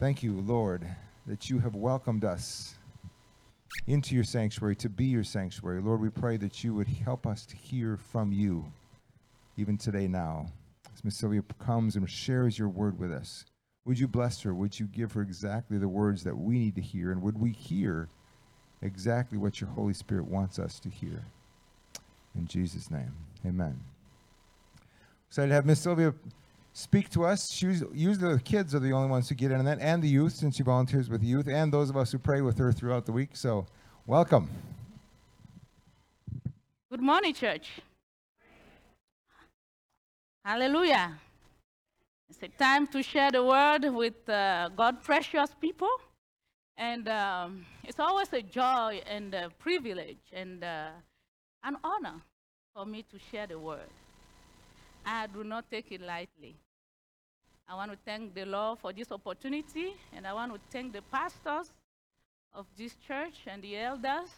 Thank you, Lord, that you have welcomed us into your sanctuary to be your sanctuary. Lord, we pray that you would help us to hear from you even today now. As Miss Sylvia comes and shares your word with us, would you bless her? Would you give her exactly the words that we need to hear? And would we hear exactly what your Holy Spirit wants us to hear? In Jesus' name, amen. Excited to have Miss Sylvia speak to us. She's, usually the kids are the only ones who get in on that, and the youth, since she volunteers with youth, and those of us who pray with her throughout the week. So, welcome. Good morning, church. Hallelujah. It's a time to share the word with uh, God precious people. And um, it's always a joy and a privilege and uh, an honor for me to share the word. I do not take it lightly. I want to thank the Lord for this opportunity, and I want to thank the pastors of this church and the elders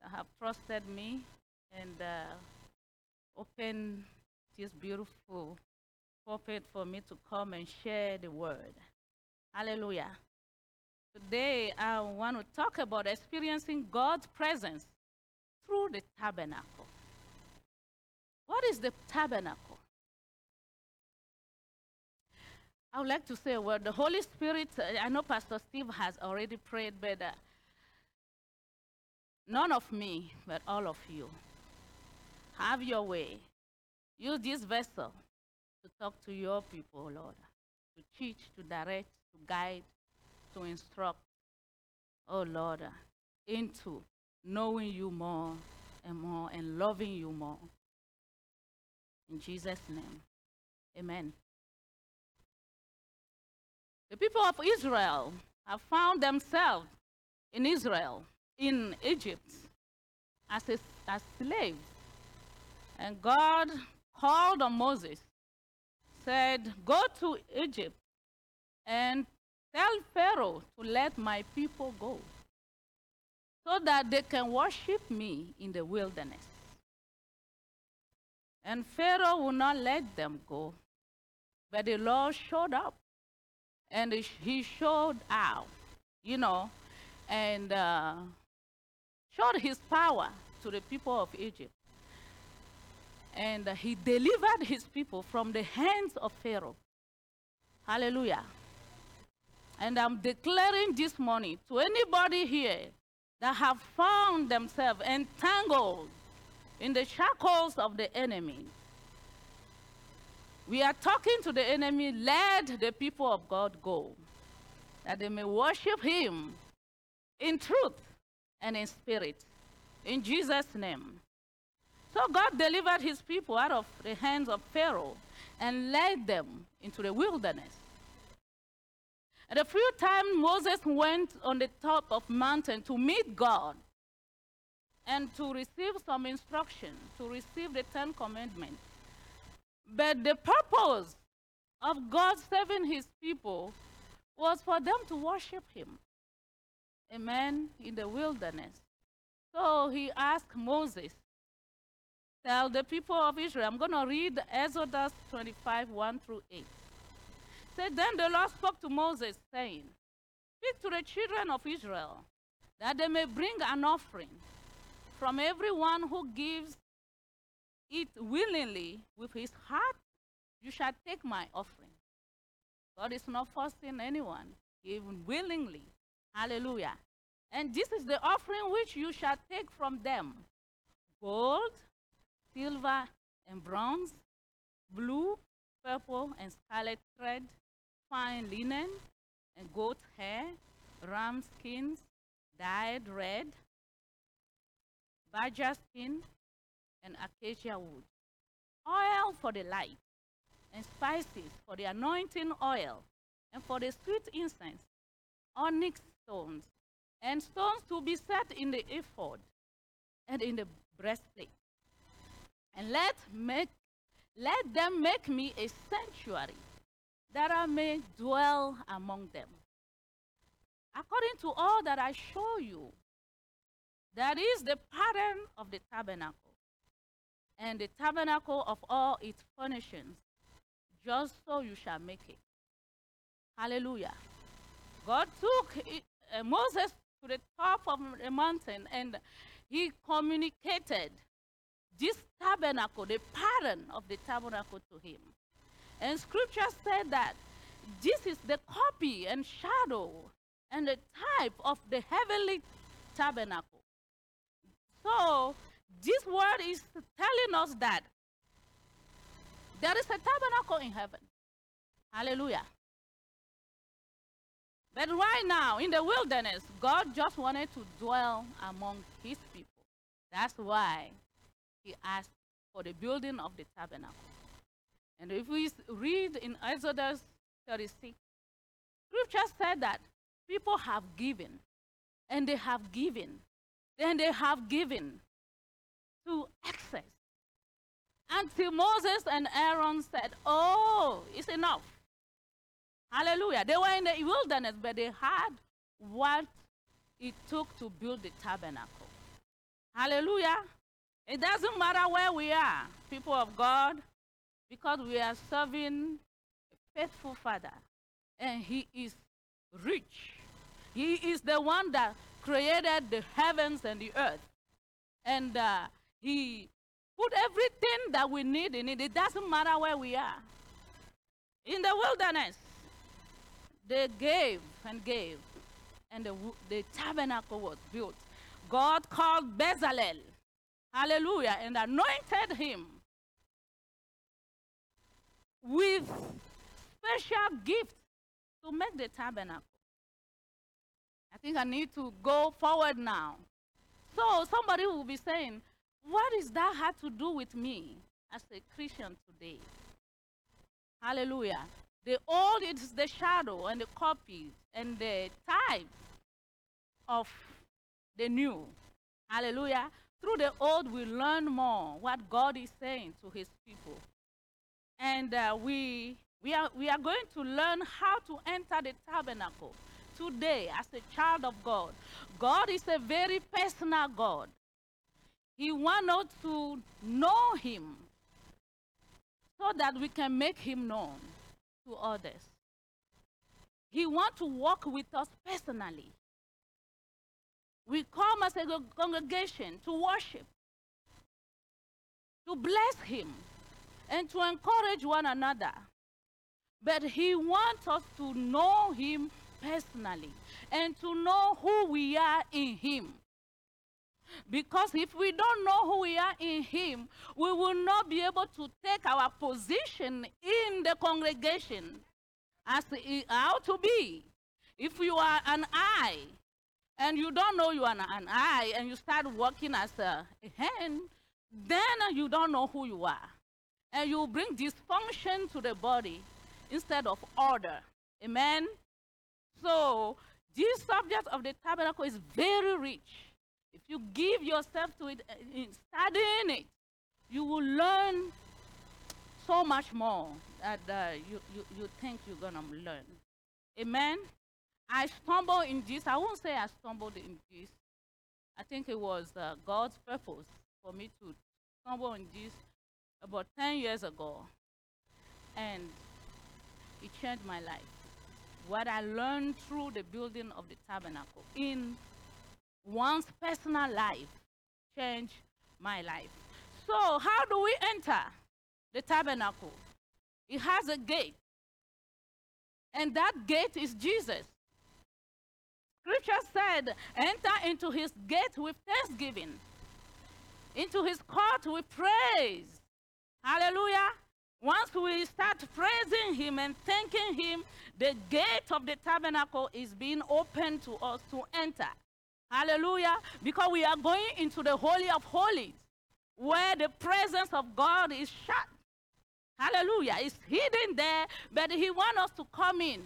that have trusted me and uh, opened this beautiful pulpit for me to come and share the word. Hallelujah. Today, I want to talk about experiencing God's presence through the tabernacle. What is the tabernacle? I would like to say a word. The Holy Spirit, uh, I know Pastor Steve has already prayed, but uh, none of me, but all of you. Have your way. Use this vessel to talk to your people, Lord, to teach, to direct, to guide, to instruct, oh Lord, into knowing you more and more and loving you more. In Jesus' name, amen. The people of Israel have found themselves in Israel, in Egypt, as, a, as slaves. And God called on Moses, said, Go to Egypt and tell Pharaoh to let my people go so that they can worship me in the wilderness. And Pharaoh would not let them go. But the Lord showed up. And he showed out, you know, and uh, showed his power to the people of Egypt. And he delivered his people from the hands of Pharaoh. Hallelujah. And I'm declaring this morning to anybody here that have found themselves entangled in the shackles of the enemy. We are talking to the enemy, let the people of God go, that they may worship him in truth and in spirit. In Jesus' name. So God delivered his people out of the hands of Pharaoh and led them into the wilderness. At a few times, Moses went on the top of mountain to meet God and to receive some instruction, to receive the Ten Commandments. But the purpose of God saving his people was for them to worship him. Amen. In the wilderness. So he asked Moses, Tell the people of Israel, I'm going to read Exodus 25, 1 through 8. Said, Then the Lord spoke to Moses, saying, Speak to the children of Israel, that they may bring an offering from everyone who gives it willingly with his heart, you shall take my offering. God is not forcing anyone, even willingly. Hallelujah. And this is the offering which you shall take from them gold, silver, and bronze, blue, purple, and scarlet thread, fine linen, and goat hair, ram skins, dyed red, badger skin, and acacia wood, oil for the light, and spices for the anointing oil, and for the sweet incense, onyx stones, and stones to be set in the ephod and in the breastplate. And let make let them make me a sanctuary that I may dwell among them. According to all that I show you, that is the pattern of the tabernacle, and the tabernacle of all its furnishings, just so you shall make it. Hallelujah. God took uh, Moses to the top of the mountain and he communicated this tabernacle, the pattern of the tabernacle to him. And scripture said that this is the copy and shadow and the type of the heavenly tabernacle. So, this word is telling us that there is a tabernacle in heaven. Hallelujah. But right now, in the wilderness, God just wanted to dwell among his people. That's why he asked for the building of the tabernacle. And if we read in Exodus 36, scripture said that people have given, and they have given, and they have given to excess. Until Moses and Aaron said, Oh, it's enough. Hallelujah. They were in the wilderness, but they had what it took to build the tabernacle. Hallelujah. It doesn't matter where we are, people of God, because we are serving a faithful Father, and He is rich. He is the one that created the heavens and the earth. And uh, He put everything that we need in it. It doesn't matter where we are. In the wilderness, they gave and gave, and the, the tabernacle was built. God called Bezalel, hallelujah, and anointed him with special gifts to make the tabernacle. I think I need to go forward now. So somebody will be saying, What does that have to do with me as a Christian today? Hallelujah. The old is the shadow and the copy and the type of the new. Hallelujah. Through the old, we learn more what God is saying to his people. And uh, we, we, are, we are going to learn how to enter the tabernacle today as a child of God. God is a very personal God. He wants us to know him so that we can make him known to others. He wants to walk with us personally. We come as a congregation to worship, to bless Him, and to encourage one another. But He wants us to know Him personally and to know who we are in Him. Because if we don't know who we are in Him, we will not be able to take our position in the congregation as it ought to be. If you are an eye and you don't know you are an eye and you start working as a hand, then you don't know who you are. And you bring dysfunction to the body instead of order. Amen? So, this subject of the tabernacle is very rich. If you give yourself to it, uh, in studying it, you will learn so much more that uh, you, you, you think you're going to learn. Amen? I stumbled in this. I won't say I stumbled in this. I think it was uh, God's purpose for me to stumble in this about 10 years ago. And it changed my life. What I learned through the building of the tabernacle in one's personal life changed my life. So, how do we enter the tabernacle? It has a gate, and that gate is Jesus. Scripture said, enter into his gate with thanksgiving, into his court with praise. Hallelujah. Once we start praising him and thanking him, the gate of the tabernacle is being opened to us to enter. Hallelujah. Because we are going into the Holy of Holies, where the presence of God is shut. Hallelujah. It's hidden there, but He wants us to come in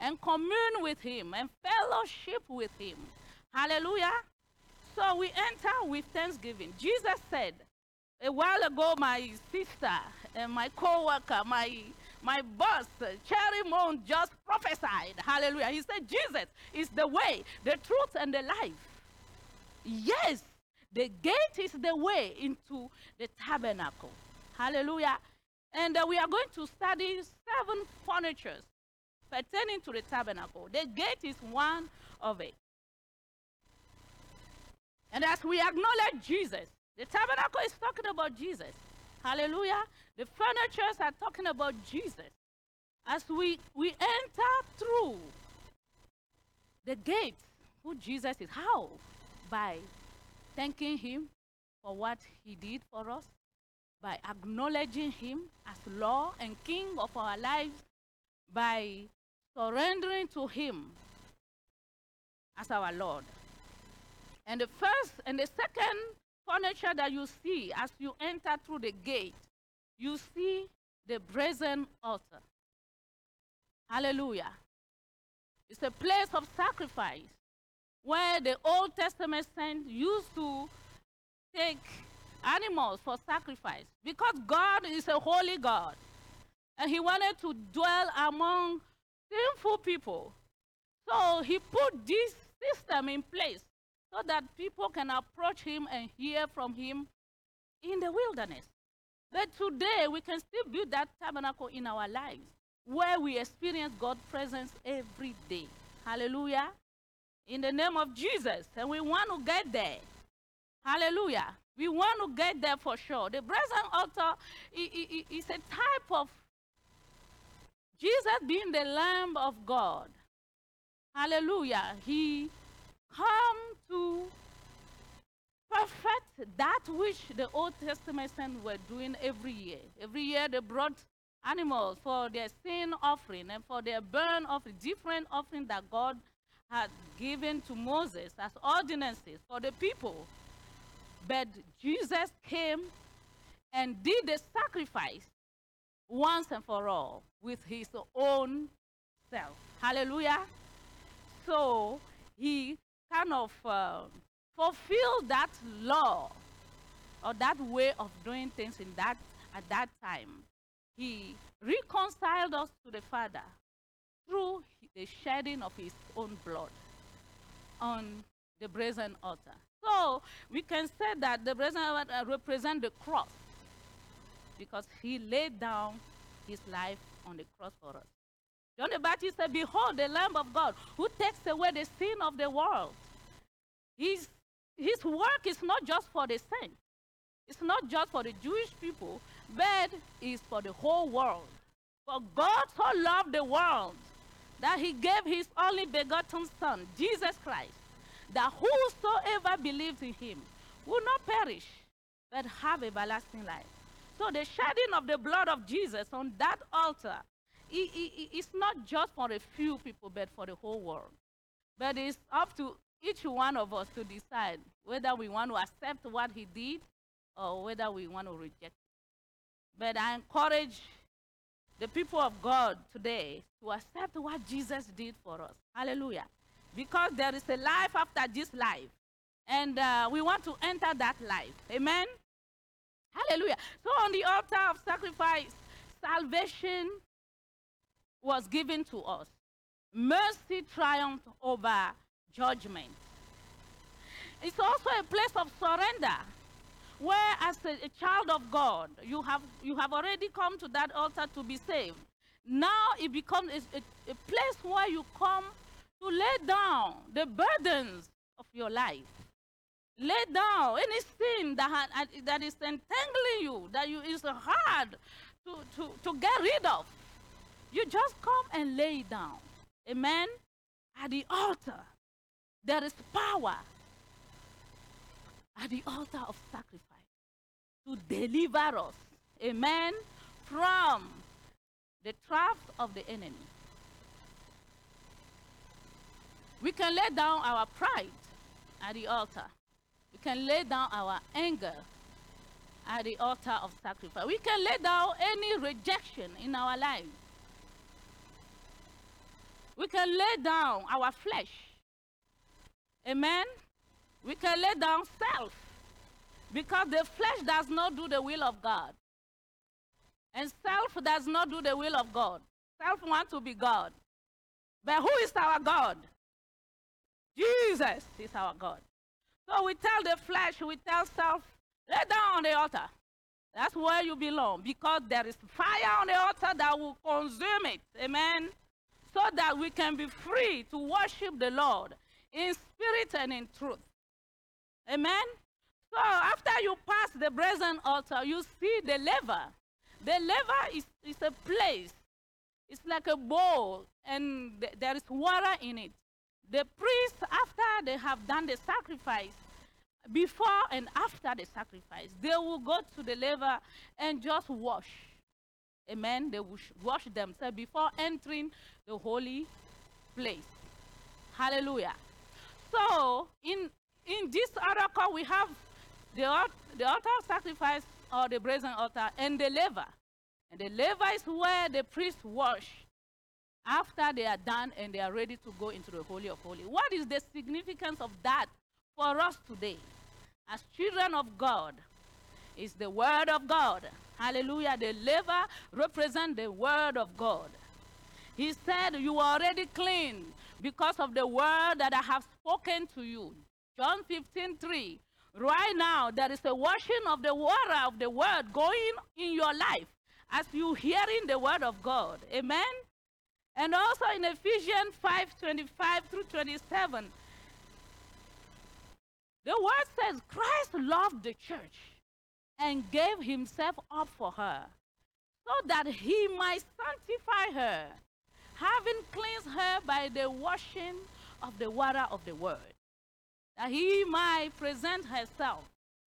and commune with Him and fellowship with Him. Hallelujah. So we enter with thanksgiving. Jesus said, a while ago, my sister and my co worker, my my boss, Cherry Moon, just prophesied. Hallelujah. He said, Jesus is the way, the truth, and the life. Yes, the gate is the way into the tabernacle. Hallelujah. And uh, we are going to study seven furnitures pertaining to the tabernacle. The gate is one of it. And as we acknowledge Jesus, the tabernacle is talking about Jesus. Hallelujah. The furnitures are talking about Jesus. As we, we enter through the gate, who Jesus is. How? By thanking Him for what He did for us, by acknowledging Him as Lord and King of our lives, by surrendering to Him as our Lord. And the first and the second furniture that you see as you enter through the gate, you see the brazen altar. Hallelujah. It's a place of sacrifice where the Old Testament saints used to take animals for sacrifice because God is a holy God and He wanted to dwell among sinful people. So He put this system in place so that people can approach Him and hear from Him in the wilderness. But today we can still build that tabernacle in our lives where we experience God's presence every day. Hallelujah. In the name of Jesus. And we want to get there. Hallelujah. We want to get there for sure. The brazen altar is a type of Jesus being the Lamb of God. Hallelujah. He come to perfect that which the Old Testament saints were doing every year. Every year they brought animals for their sin offering and for their burn offering, different offering that God had given to Moses as ordinances for the people. But Jesus came and did the sacrifice once and for all with his own self. Hallelujah. So he kind of uh, fulfilled that law or that way of doing things in that at that time he reconciled us to the Father through the shedding of his own blood on the brazen altar. So we can say that the brazen altar represents the cross because he laid down his life on the cross for us. John the Baptist said, Behold, the Lamb of God who takes away the sin of the world. His, his work is not just for the saints, it's not just for the Jewish people, but is for the whole world. For God so loved the world that he gave his only begotten Son, Jesus Christ, that whosoever believes in him will not perish, but have everlasting life. So the shedding of the blood of Jesus on that altar it's not just for a few people, but for the whole world. But it's up to each one of us to decide whether we want to accept what he did or whether we want to reject it. But I encourage the people of God today to accept what Jesus did for us. Hallelujah. Because there is a life after this life. And uh, we want to enter that life. Amen. Hallelujah. So on the altar of sacrifice, salvation was given to us. Mercy triumphed over judgment. It's also a place of surrender where as a, a, child of God, you have, you have already come to that altar to be saved. Now it becomes a, a, a place where you come to lay down the burdens of your life. Lay down any sin that, that is entangling you, that you, is hard to, to, to get rid of. You just come and lay down. Amen? At the altar, there is power at the altar of sacrifice to deliver us, amen, from the traps of the enemy. We can lay down our pride at the altar. We can lay down our anger at the altar of sacrifice. We can lay down any rejection in our life. We can lay down our flesh. Amen. We can lay down self because the flesh does not do the will of God. And self does not do the will of God. Self wants to be God. But who is our God? Jesus is our God. So we tell the flesh, we tell self, lay down on the altar. That's where you belong because there is fire on the altar that will consume it. Amen. So that we can be free to worship the Lord in spirit and in truth. Amen? So after you pass the brazen altar, you see the laver. The laver is, is a place. It's like a bowl, and th- there is water in it. The priest, after they have done the sacrifice, before and after the sacrifice, they will go to the laver and just wash. Amen. They wash themselves before entering the holy place. Hallelujah. So in in this article we have the, the altar of sacrifice or the brazen altar and the laver. And the laver is where the priests wash after they are done and they are ready to go into the holy of holy. What is the significance of that for us today? As children of God, is the word of God. Hallelujah. The laver represent the word of God. He said, You are already clean because of the word that I have spoken to you. John 15, 3. Right now, there is a washing of the water of the word going in your life as you hearing the word of God. Amen. And also in Ephesians 5 25 through 27, the word says, Christ loved the church and gave himself up for her so that he might sanctify her, having cleansed her by the washing of the water of the word, that he might present herself,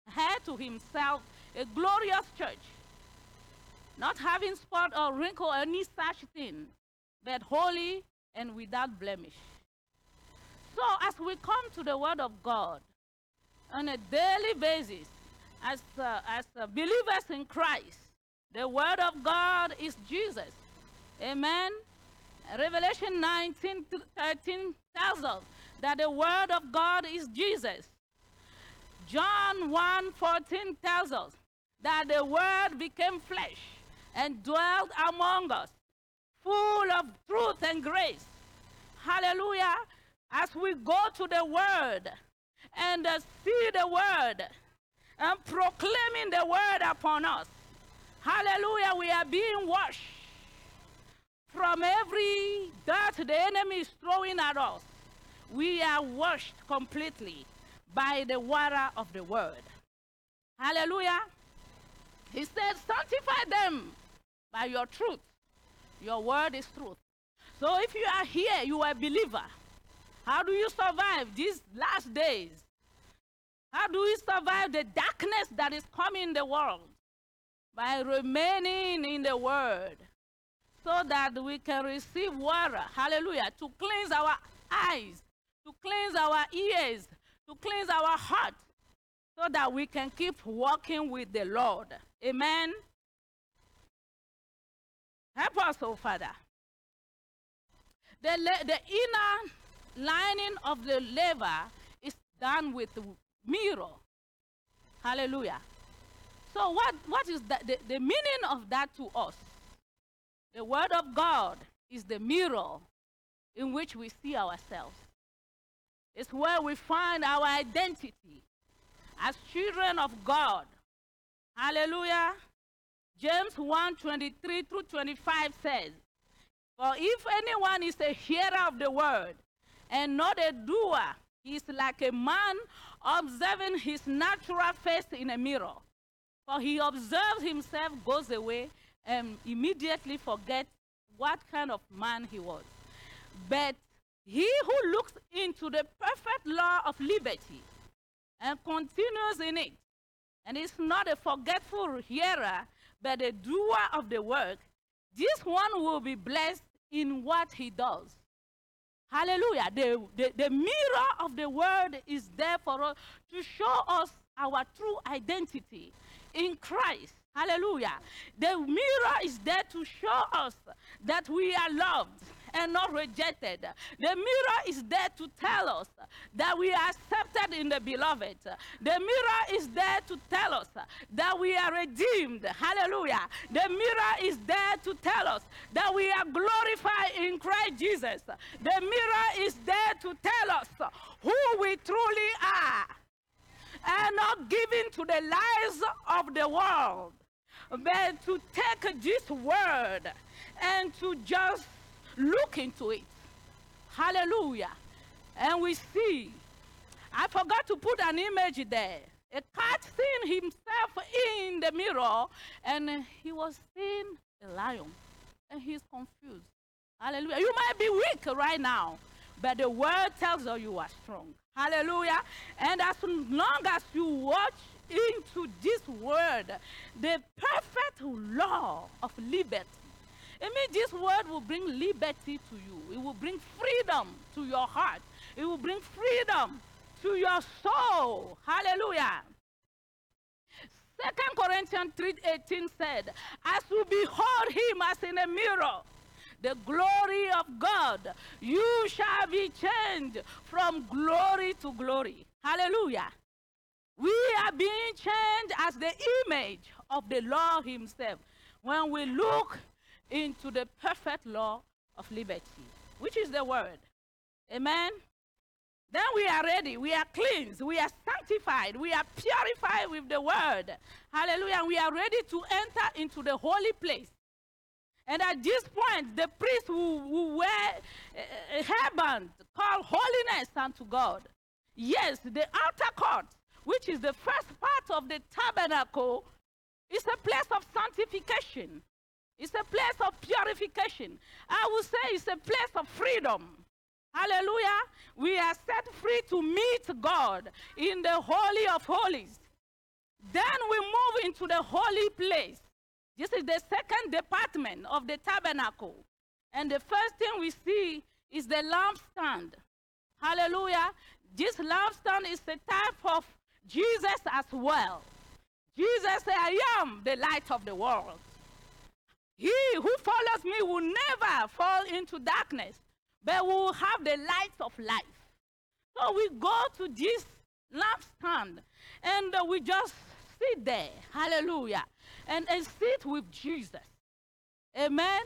her to himself, a glorious church, not having spot or wrinkle or any such thing, but holy and without blemish. So, as we come to the Word of God on a daily basis, as, uh, as uh, believers in Christ, the Word of God is Jesus. Amen. Revelation 19 to 13 tells us that the Word of God is Jesus. John 1 14 tells us that the Word became flesh and dwelt among us, full of truth and grace. Hallelujah. As we go to the Word and uh, see the Word and proclaiming the Word upon us, hallelujah, we are being washed from every dirt the enemy is throwing at us. We are washed completely by the water of the Word. Hallelujah. He said, Sanctify them by your truth. Your word is truth. So if you are here, you are a believer. How do you survive these last days? How do we survive the darkness that is coming in the world? By remaining in the word so that we can receive water, hallelujah, to cleanse our eyes, to cleanse our ears, to cleanse our heart, so that we can keep walking with the Lord. Amen. Help us, oh Father. The, the inner lining of the laver is done with mirror. Hallelujah. So, what, what is that, the, the meaning of that to us? The Word of God is the mirror in which we see ourselves. It's where we find our identity as children of God. Hallelujah. James 1 23 through 25 says, For if anyone is a hearer of the word and not a doer, he is like a man observing his natural face in a mirror. For he observes himself, goes away, and immediately forgets what kind of man he was. But he who looks into the perfect law of liberty and continues in it, and is not a forgetful hearer, but a doer of the work, this one will be blessed in what he does. Hallelujah. The, the, the mirror of the word is there for us to show us our true identity in Christ. Hallelujah. The mirror is there to show us that we are loved and not rejected. The mirror is there to tell us that we are accepted in the beloved. The mirror is there to tell us that we are redeemed. Hallelujah. The mirror is there to tell us that we are glorified in Christ Jesus. The mirror is there to tell us who we truly are and not given to the lies of the world, but to take this word and to just look into it. Hallelujah. And we see, I forgot to put an image there. A cat seeing himself in the mirror, and he was seeing a lion, and he's confused. Hallelujah. You might be weak right now, but the word tells you you are strong. Hallelujah. And as long as you watch into this word, the perfect law of liberty. I mean, this word will bring liberty to you. It will bring freedom to your heart. It will bring freedom to your soul. Hallelujah. Second Corinthians 3:18 said, As we behold him as in a mirror, the glory of God, you shall be changed from glory to glory. Hallelujah. We are being changed as the image of the Lord Himself when we look into the perfect law of liberty, which is the Word. Amen. Then we are ready. We are cleansed. We are sanctified. We are purified with the Word. Hallelujah. We are ready to enter into the holy place. And at this point, the priest will, will wear a, eh, a eh, hairband called holiness unto God. Yes, the outer court which is the first part of the tabernacle, is a place of sanctification. It's a place of purification. I would say it's a place of freedom. Hallelujah. We are set free to meet God in the Holy of Holies. Then we move into the holy place. This is the second department of the tabernacle. And the first thing we see is the lampstand. Hallelujah. This lampstand is a type of Jesus as well. Jesus said, I am the light of the world. He who follows me will never fall into darkness, but will have the light of life. So we go to this lampstand and we just sit there, hallelujah, and, and sit with Jesus. Amen.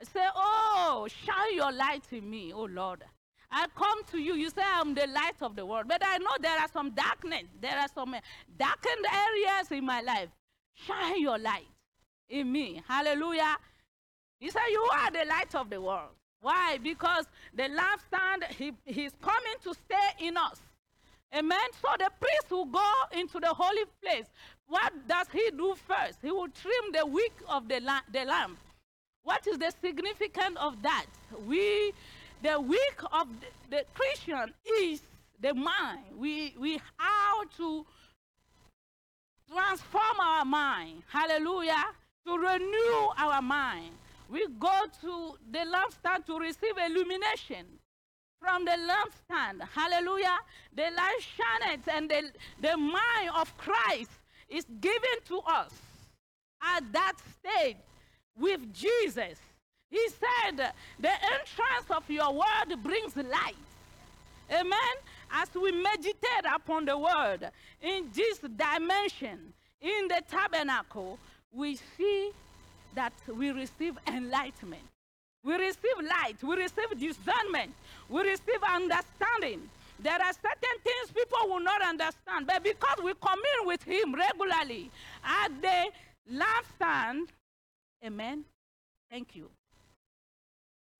Say, Oh, shine your light in me, oh Lord. I come to you. You say I'm the light of the world. But I know there are some darkness. There are some darkened areas in my life. Shine your light in me. Hallelujah. He said, You are the light of the world. Why? Because the lampstand, he, he's coming to stay in us. Amen. So the priest will go into the holy place. What does he do first? He will trim the wick of the, la- the lamp. What is the significance of that? We the wick of the, the Christian is the mind. We, we how to transform our mind. Hallelujah. To renew our mind. We go to the lampstand to receive illumination from the lampstand. Hallelujah. The light shineth and the, the mind of Christ is given to us at that stage with Jesus. He said, The entrance of your word brings light. Amen. As we meditate upon the word in this dimension, in the tabernacle, we see that we receive enlightenment. We receive light. We receive discernment. We receive understanding. There are certain things people will not understand, but because we commune with Him regularly at the lampstand, amen. Thank you.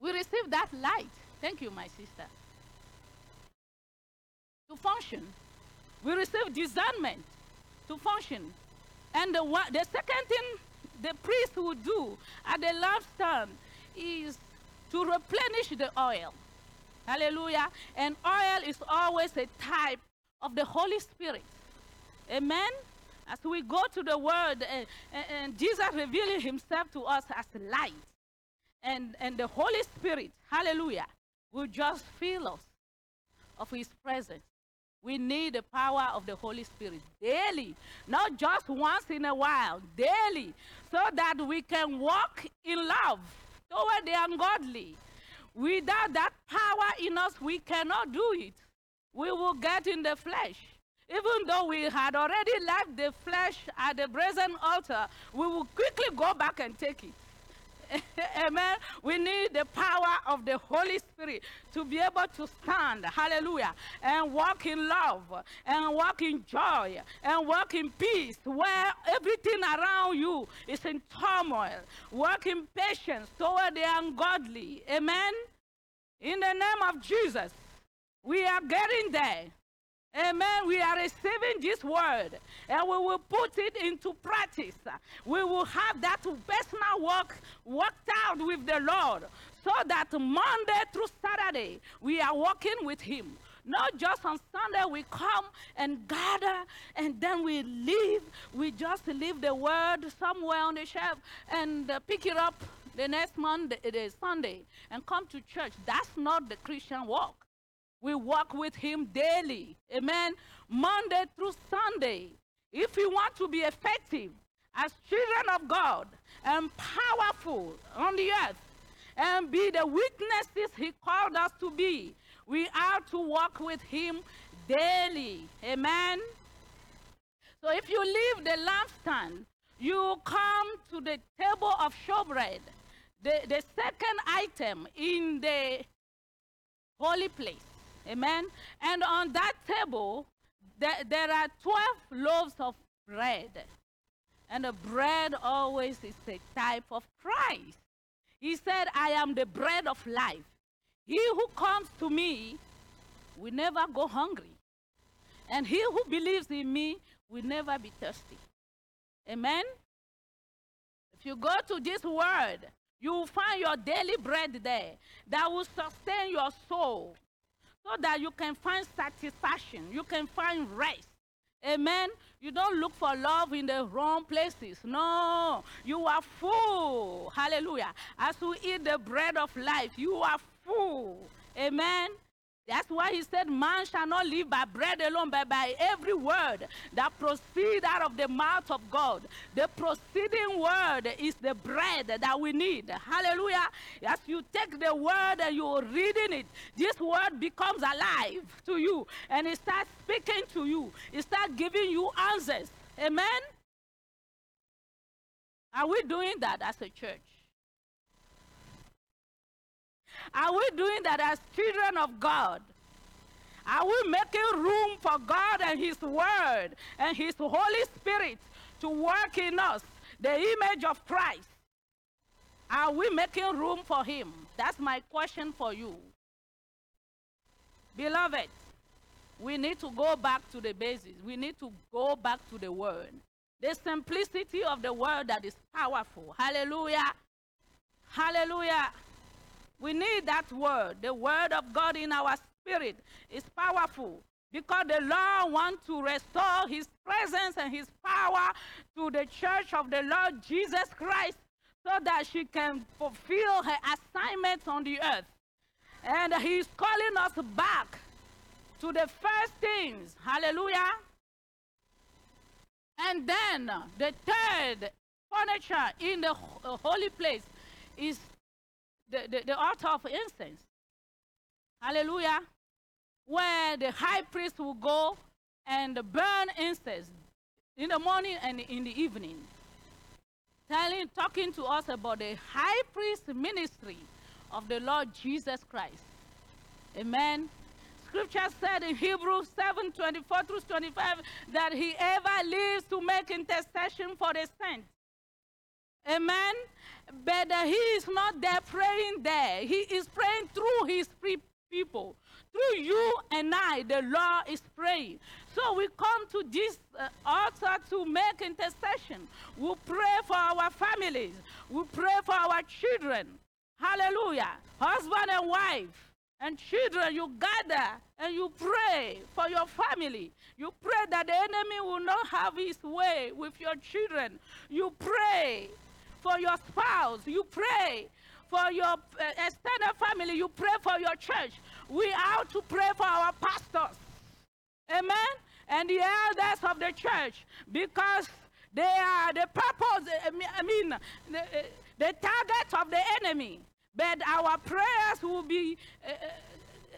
We receive that light. Thank you, my sister. To function. We receive discernment to function. And the, one, the second thing the priest would do at the lampstand is to replenish the oil. Hallelujah. And oil is always a type of the Holy Spirit. Amen. As we go to the Word, and, and Jesus revealing Himself to us as light and, and the Holy Spirit, hallelujah, will just fill us of His presence. We need the power of the Holy Spirit daily, not just once in a while, daily, so that we can walk in love toward the ungodly. Without that power in us, we cannot do it. We will get in the flesh. Even though we had already left the flesh at the brazen altar, we will quickly go back and take it. Amen. We need the power of the Holy Spirit to be able to stand, hallelujah, and walk in love, and walk in joy, and walk in peace, where everything around you is in turmoil. Walk in patience toward the ungodly. Amen. In the name of Jesus, we are getting there. Amen. We are receiving this word and we will put it into practice. We will have that personal work worked out with the Lord so that Monday through Saturday we are working with Him. Not just on Sunday we come and gather and then we leave. We just leave the word somewhere on the shelf and uh, pick it up the next Monday, Sunday, and come to church. That's not the Christian walk. We walk with Him daily. Amen. Monday through Sunday. If we want to be effective as children of God and powerful on the earth and be the witnesses He called us to be, we are to walk with Him daily. Amen. So if you leave the lampstand, you come to the table of showbread, the, the second item in the holy place. Amen. And on that table, there, there are 12 loaves of bread. And the bread always is a type of Christ. He said, I am the bread of life. He who comes to me will never go hungry. And he who believes in me will never be thirsty. Amen. If you go to this word, you will find your daily bread there that will sustain your soul so that you can find satisfaction, you can find rest. Amen. You don't look for love in the wrong places. No, you are full. Hallelujah. As you eat the bread of life, you are full. Amen. That's why he said, Man shall not live by bread alone, but by every word that proceeds out of the mouth of God. The proceeding word is the bread that we need. Hallelujah. As you take the word and you're reading it, this word becomes alive to you and it starts speaking to you, it starts giving you answers. Amen. Are we doing that as a church? Are we doing that as children of God? Are we making room for God and His Word and His Holy Spirit to work in us, the image of Christ? Are we making room for Him? That's my question for you. Beloved, we need to go back to the basis. We need to go back to the Word. The simplicity of the Word that is powerful. Hallelujah. Hallelujah. We need that word. The word of God in our spirit is powerful because the Lord wants to restore his presence and his power to the church of the Lord Jesus Christ so that she can fulfill her assignment on the earth. And he's calling us back to the first things. Hallelujah. And then the third furniture in the holy place is the, the, the altar of incense. Hallelujah. Where the high priest will go and burn incense in the morning and in the evening. Telling, talking to us about the high priest ministry of the Lord Jesus Christ. Amen. Scripture said in Hebrews 7 24 through 25 that he ever lives to make intercession for the saints. Amen. But uh, he is not there praying there. He is praying through his people. Through you and I, the Lord is praying. So we come to this uh, altar to make intercession. We pray for our families. We pray for our children. Hallelujah. Husband and wife and children, you gather and you pray for your family. You pray that the enemy will not have his way with your children. You pray for your spouse, you pray for your uh, extended family, you pray for your church. We are to pray for our pastors. Amen? And the elders of the church because they are the purpose, eh, I mean, the, eh, the target of the enemy. But our prayers will be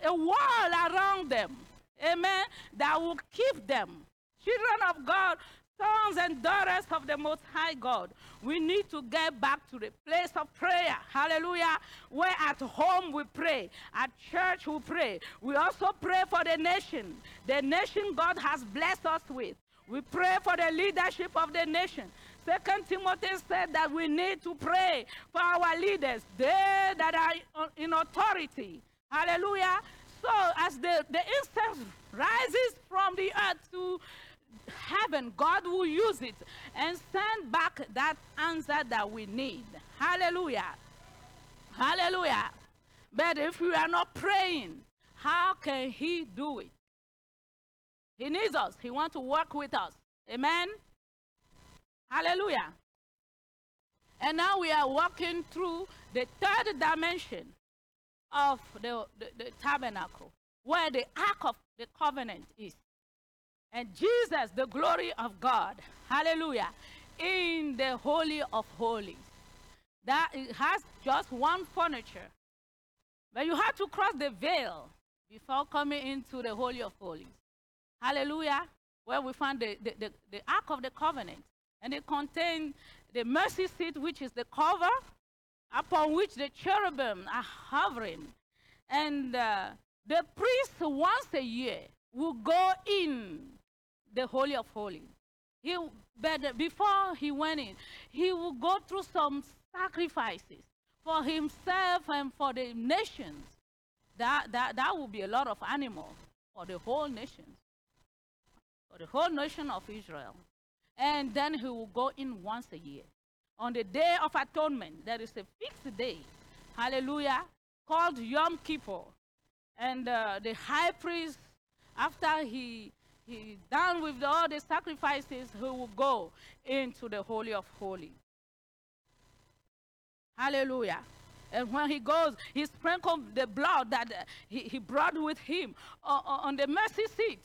a, a wall around them. Amen? That will keep them. Children of God, sons and daughters of the Most High God, we need to get back to the place of prayer. Hallelujah. Where at home we pray, at church we pray. We also pray for the nation, the nation God has blessed us with. We pray for the leadership of the nation. Second Timothy said that we need to pray for our leaders, they that are in authority. Hallelujah. So as the, the incense rises from the earth to heaven, God will use it and send back that answer that we need. Hallelujah. Hallelujah. But if we are not praying, how can He do it? He needs us. He wants to work with us. Amen. Hallelujah. And now we are walking through the third dimension of the, the, the tabernacle, where the Ark of the Covenant is. And Jesus, the glory of God, hallelujah, in the Holy of Holies. That it has just one furniture. But you have to cross the veil before coming into the Holy of Holies. Hallelujah. Where we find the, the, the, the Ark of the Covenant. And it contains the mercy seat, which is the cover upon which the cherubim are hovering. And uh, the priest, once a year, will go in the Holy of Holies. He, but before he went in, he would go through some sacrifices for himself and for the nations. That, that, that would be a lot of animals for the whole nation, for the whole nation of Israel. And then he will go in once a year. On the day of atonement, there is a fixed day, hallelujah, called Yom Kippur. And uh, the high priest, after he he's done with all the sacrifices, he will go into the Holy of Holies. Hallelujah. And when he goes, he sprinkled the blood that he, he brought with him on the mercy seat.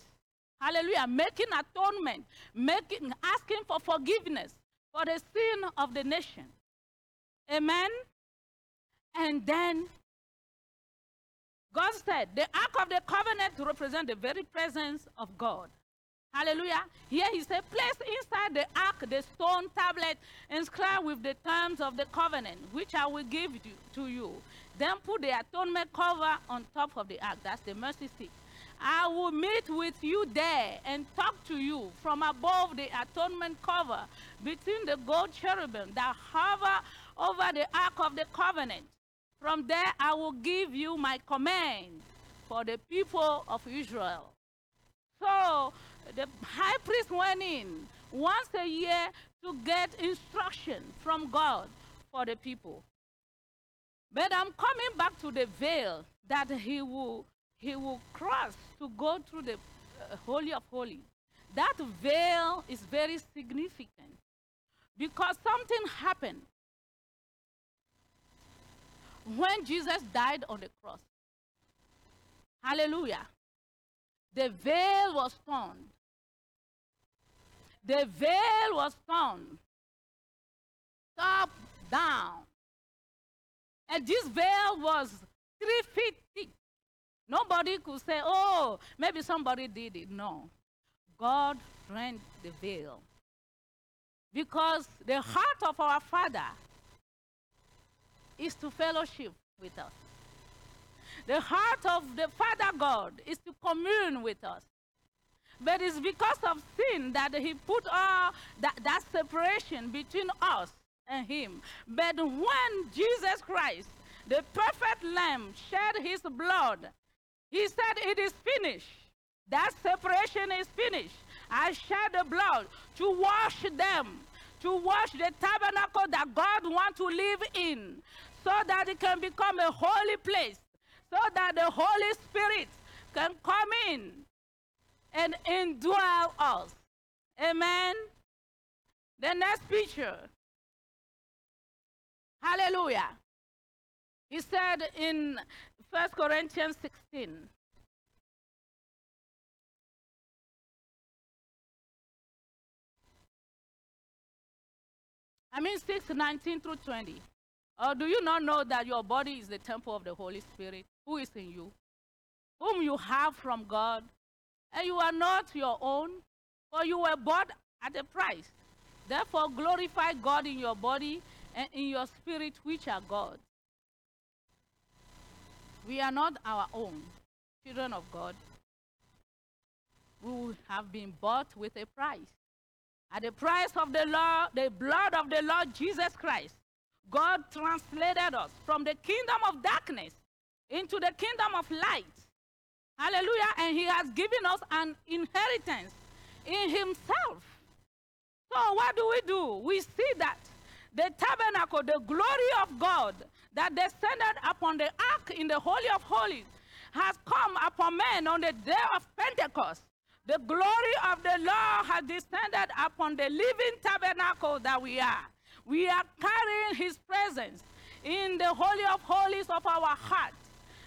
Hallelujah. Making atonement, making, asking for forgiveness for the sin of the nation. Amen. And then God said, the Ark of the Covenant represents the very presence of God. Hallelujah. Here he said, place inside the ark the stone tablet inscribed with the terms of the covenant, which I will give to you. Then put the atonement cover on top of the ark. That's the mercy seat. I will meet with you there and talk to you from above the atonement cover between the gold cherubim that hover over the ark of the covenant. From there, I will give you my command for the people of Israel. So the high priest went in once a year to get instruction from God for the people. But I'm coming back to the veil that he will, he will cross to go through the uh, Holy of Holies. That veil is very significant because something happened when Jesus died on the cross. Hallelujah. The veil was torn. The veil was torn. Top down. And this veil was three feet thick. Nobody could say, oh, maybe somebody did it. No. God rent the veil. Because the heart of our Father is to fellowship with us. The heart of the Father God is to commune with us. But it's because of sin that he put all that, that separation between us and him. But when Jesus Christ, the perfect lamb, shed his blood, he said, It is finished. That separation is finished. I shed the blood to wash them, to wash the tabernacle that God wants to live in, so that it can become a holy place, so that the Holy Spirit can come in and indwell us. Amen. The next picture. Hallelujah. He said in 1 Corinthians 16. I mean 6, 19 through 20. Or do you not know that your body is the temple of the Holy Spirit who is in you, whom you have from God, and you are not your own, for you were bought at a price. Therefore, glorify God in your body and in your spirit, which are God. We are not our own, children of God. We have been bought with a price. At the price of the Lord, the blood of the Lord Jesus Christ, God translated us from the kingdom of darkness into the kingdom of light. Hallelujah. And He has given us an inheritance in Himself. So, what do we do? We see that the tabernacle, the glory of God that descended upon the ark in the Holy of Holies, has come upon men on the day of Pentecost. The glory of the Lord has descended upon the living tabernacle that we are. We are carrying His presence in the Holy of Holies of our heart.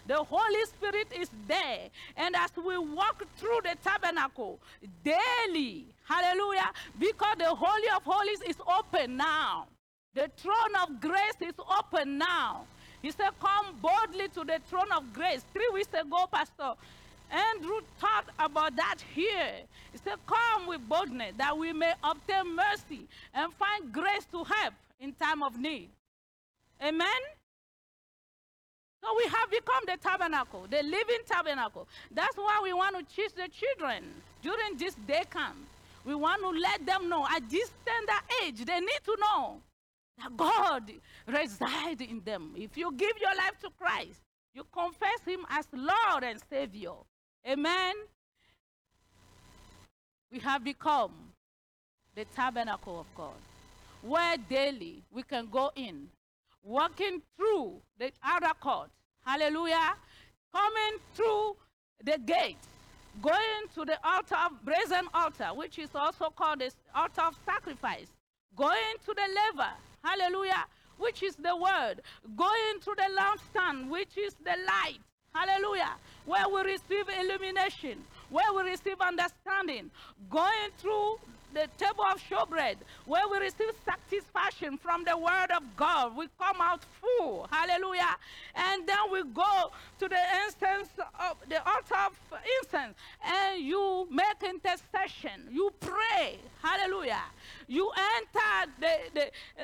The Holy Spirit is there. And as we walk through the tabernacle daily, hallelujah, because the Holy of Holies is open now. The throne of grace is open now. He said, Come boldly to the throne of grace. Three weeks ago, Pastor Andrew talked about that here. He said, Come with boldness that we may obtain mercy and find grace to help in time of need. Amen? So we have become the tabernacle, the living tabernacle. That's why we want to teach the children during this day camp. We want to let them know at this tender age, they need to know that God resides in them. If you give your life to Christ, you confess Him as Lord and Savior. Amen. We have become the tabernacle of God, where daily we can go in, walking through the outer court. Hallelujah. Coming through the gate, going to the altar, of brazen altar, which is also called the altar of sacrifice, going to the laver. Hallelujah. Which is the word. Going to the lampstand, which is the light. Hallelujah. Where we receive illumination, where we receive understanding, going through the table of showbread, where we receive satisfaction from the word of God. We come out full. Hallelujah. And then we go to the instance of the altar of incense and you make intercession. You pray. Hallelujah. You enter the, the, uh,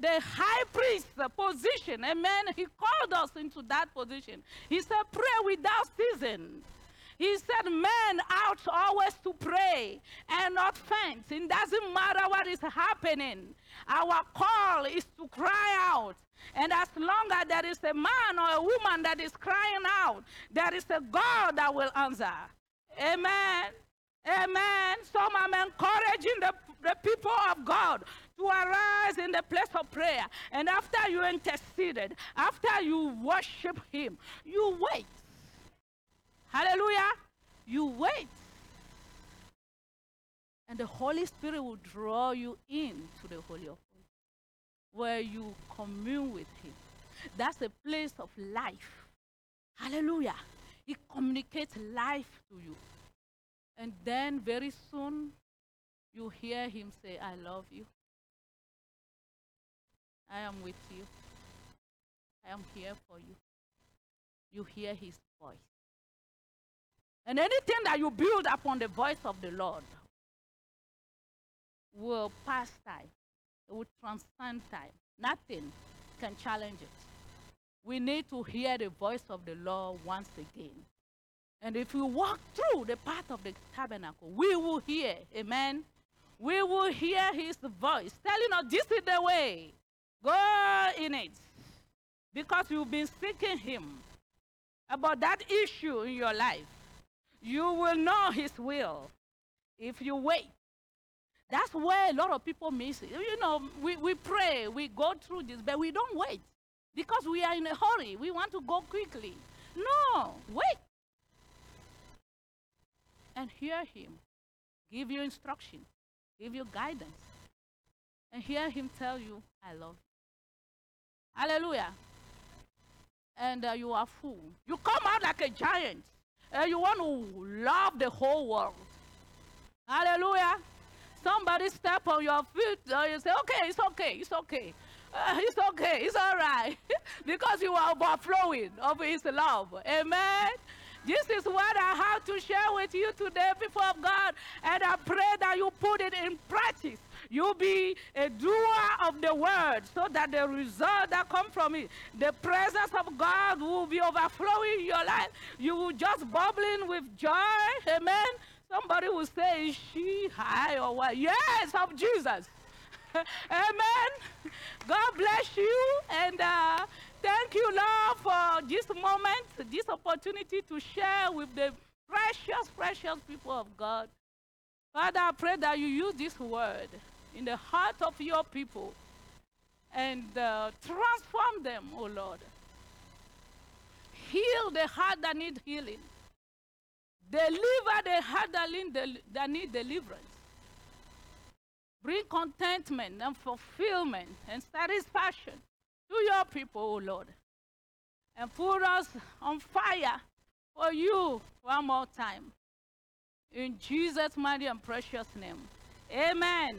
the high priest position. Amen. He called us into that position. He said, pray without ceasing. He said, men ought always to pray and not faint. It doesn't matter what is happening. Our call is to cry out. And as long as there is a man or a woman that is crying out, there is a God that will answer. Amen. Amen. So I'm encouraging the, the people of God to arise in the place of prayer. And after you interceded, after you worship Him, you wait. Hallelujah. You wait. And the Holy Spirit will draw you in to the Holy of Holies, where you commune with Him. That's a place of life. Hallelujah. He communicates life to you. And then very soon, you hear Him say, I love you. I am with you. I am here for you. You hear His voice. And anything that you build upon the voice of the Lord will pass time, it will transcend time. Nothing can challenge it. We need to hear the voice of the Lord once again. And if we walk through the path of the tabernacle, we will hear, amen. We will hear his voice telling us this is the way. Go in it. Because you've been seeking him about that issue in your life you will know his will if you wait. That's where a lot of people miss it. You know, we, we pray, we go through this, but we don't wait because we are in a hurry. We want to go quickly. No, wait. And hear him give you instruction, give you guidance, and hear him tell you, I love you. Hallelujah. And uh, you are full. You come out like a giant and you want to love the whole world. Hallelujah. Somebody step on your feet uh, you say, okay, it's okay, it's okay. Uh, it's okay, it's all right. because you are overflowing of his love. Amen. This is what I have to share with you today, of God, and I pray that you put it in practice. You be a doer of the word so that the result that come from it, the presence of God will be overflowing your life. You will just bubbling with joy. Amen. Somebody will say, Is she high or what? Yes, of Jesus. Amen. God bless you. And uh, thank you, Lord, for this moment, this opportunity to share with the precious, precious people of God. Father, I pray that you use this word in the heart of your people and uh, transform them, oh Lord. Heal the heart that need healing. Deliver the heart that need, deliverance. Bring contentment and fulfillment and satisfaction to your people, O Lord. And put us on fire for you one more time. In Jesus' mighty and precious name. Amen.